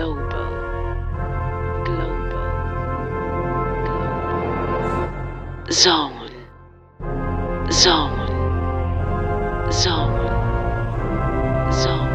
global, global, global. Zone, zone, zone, zone.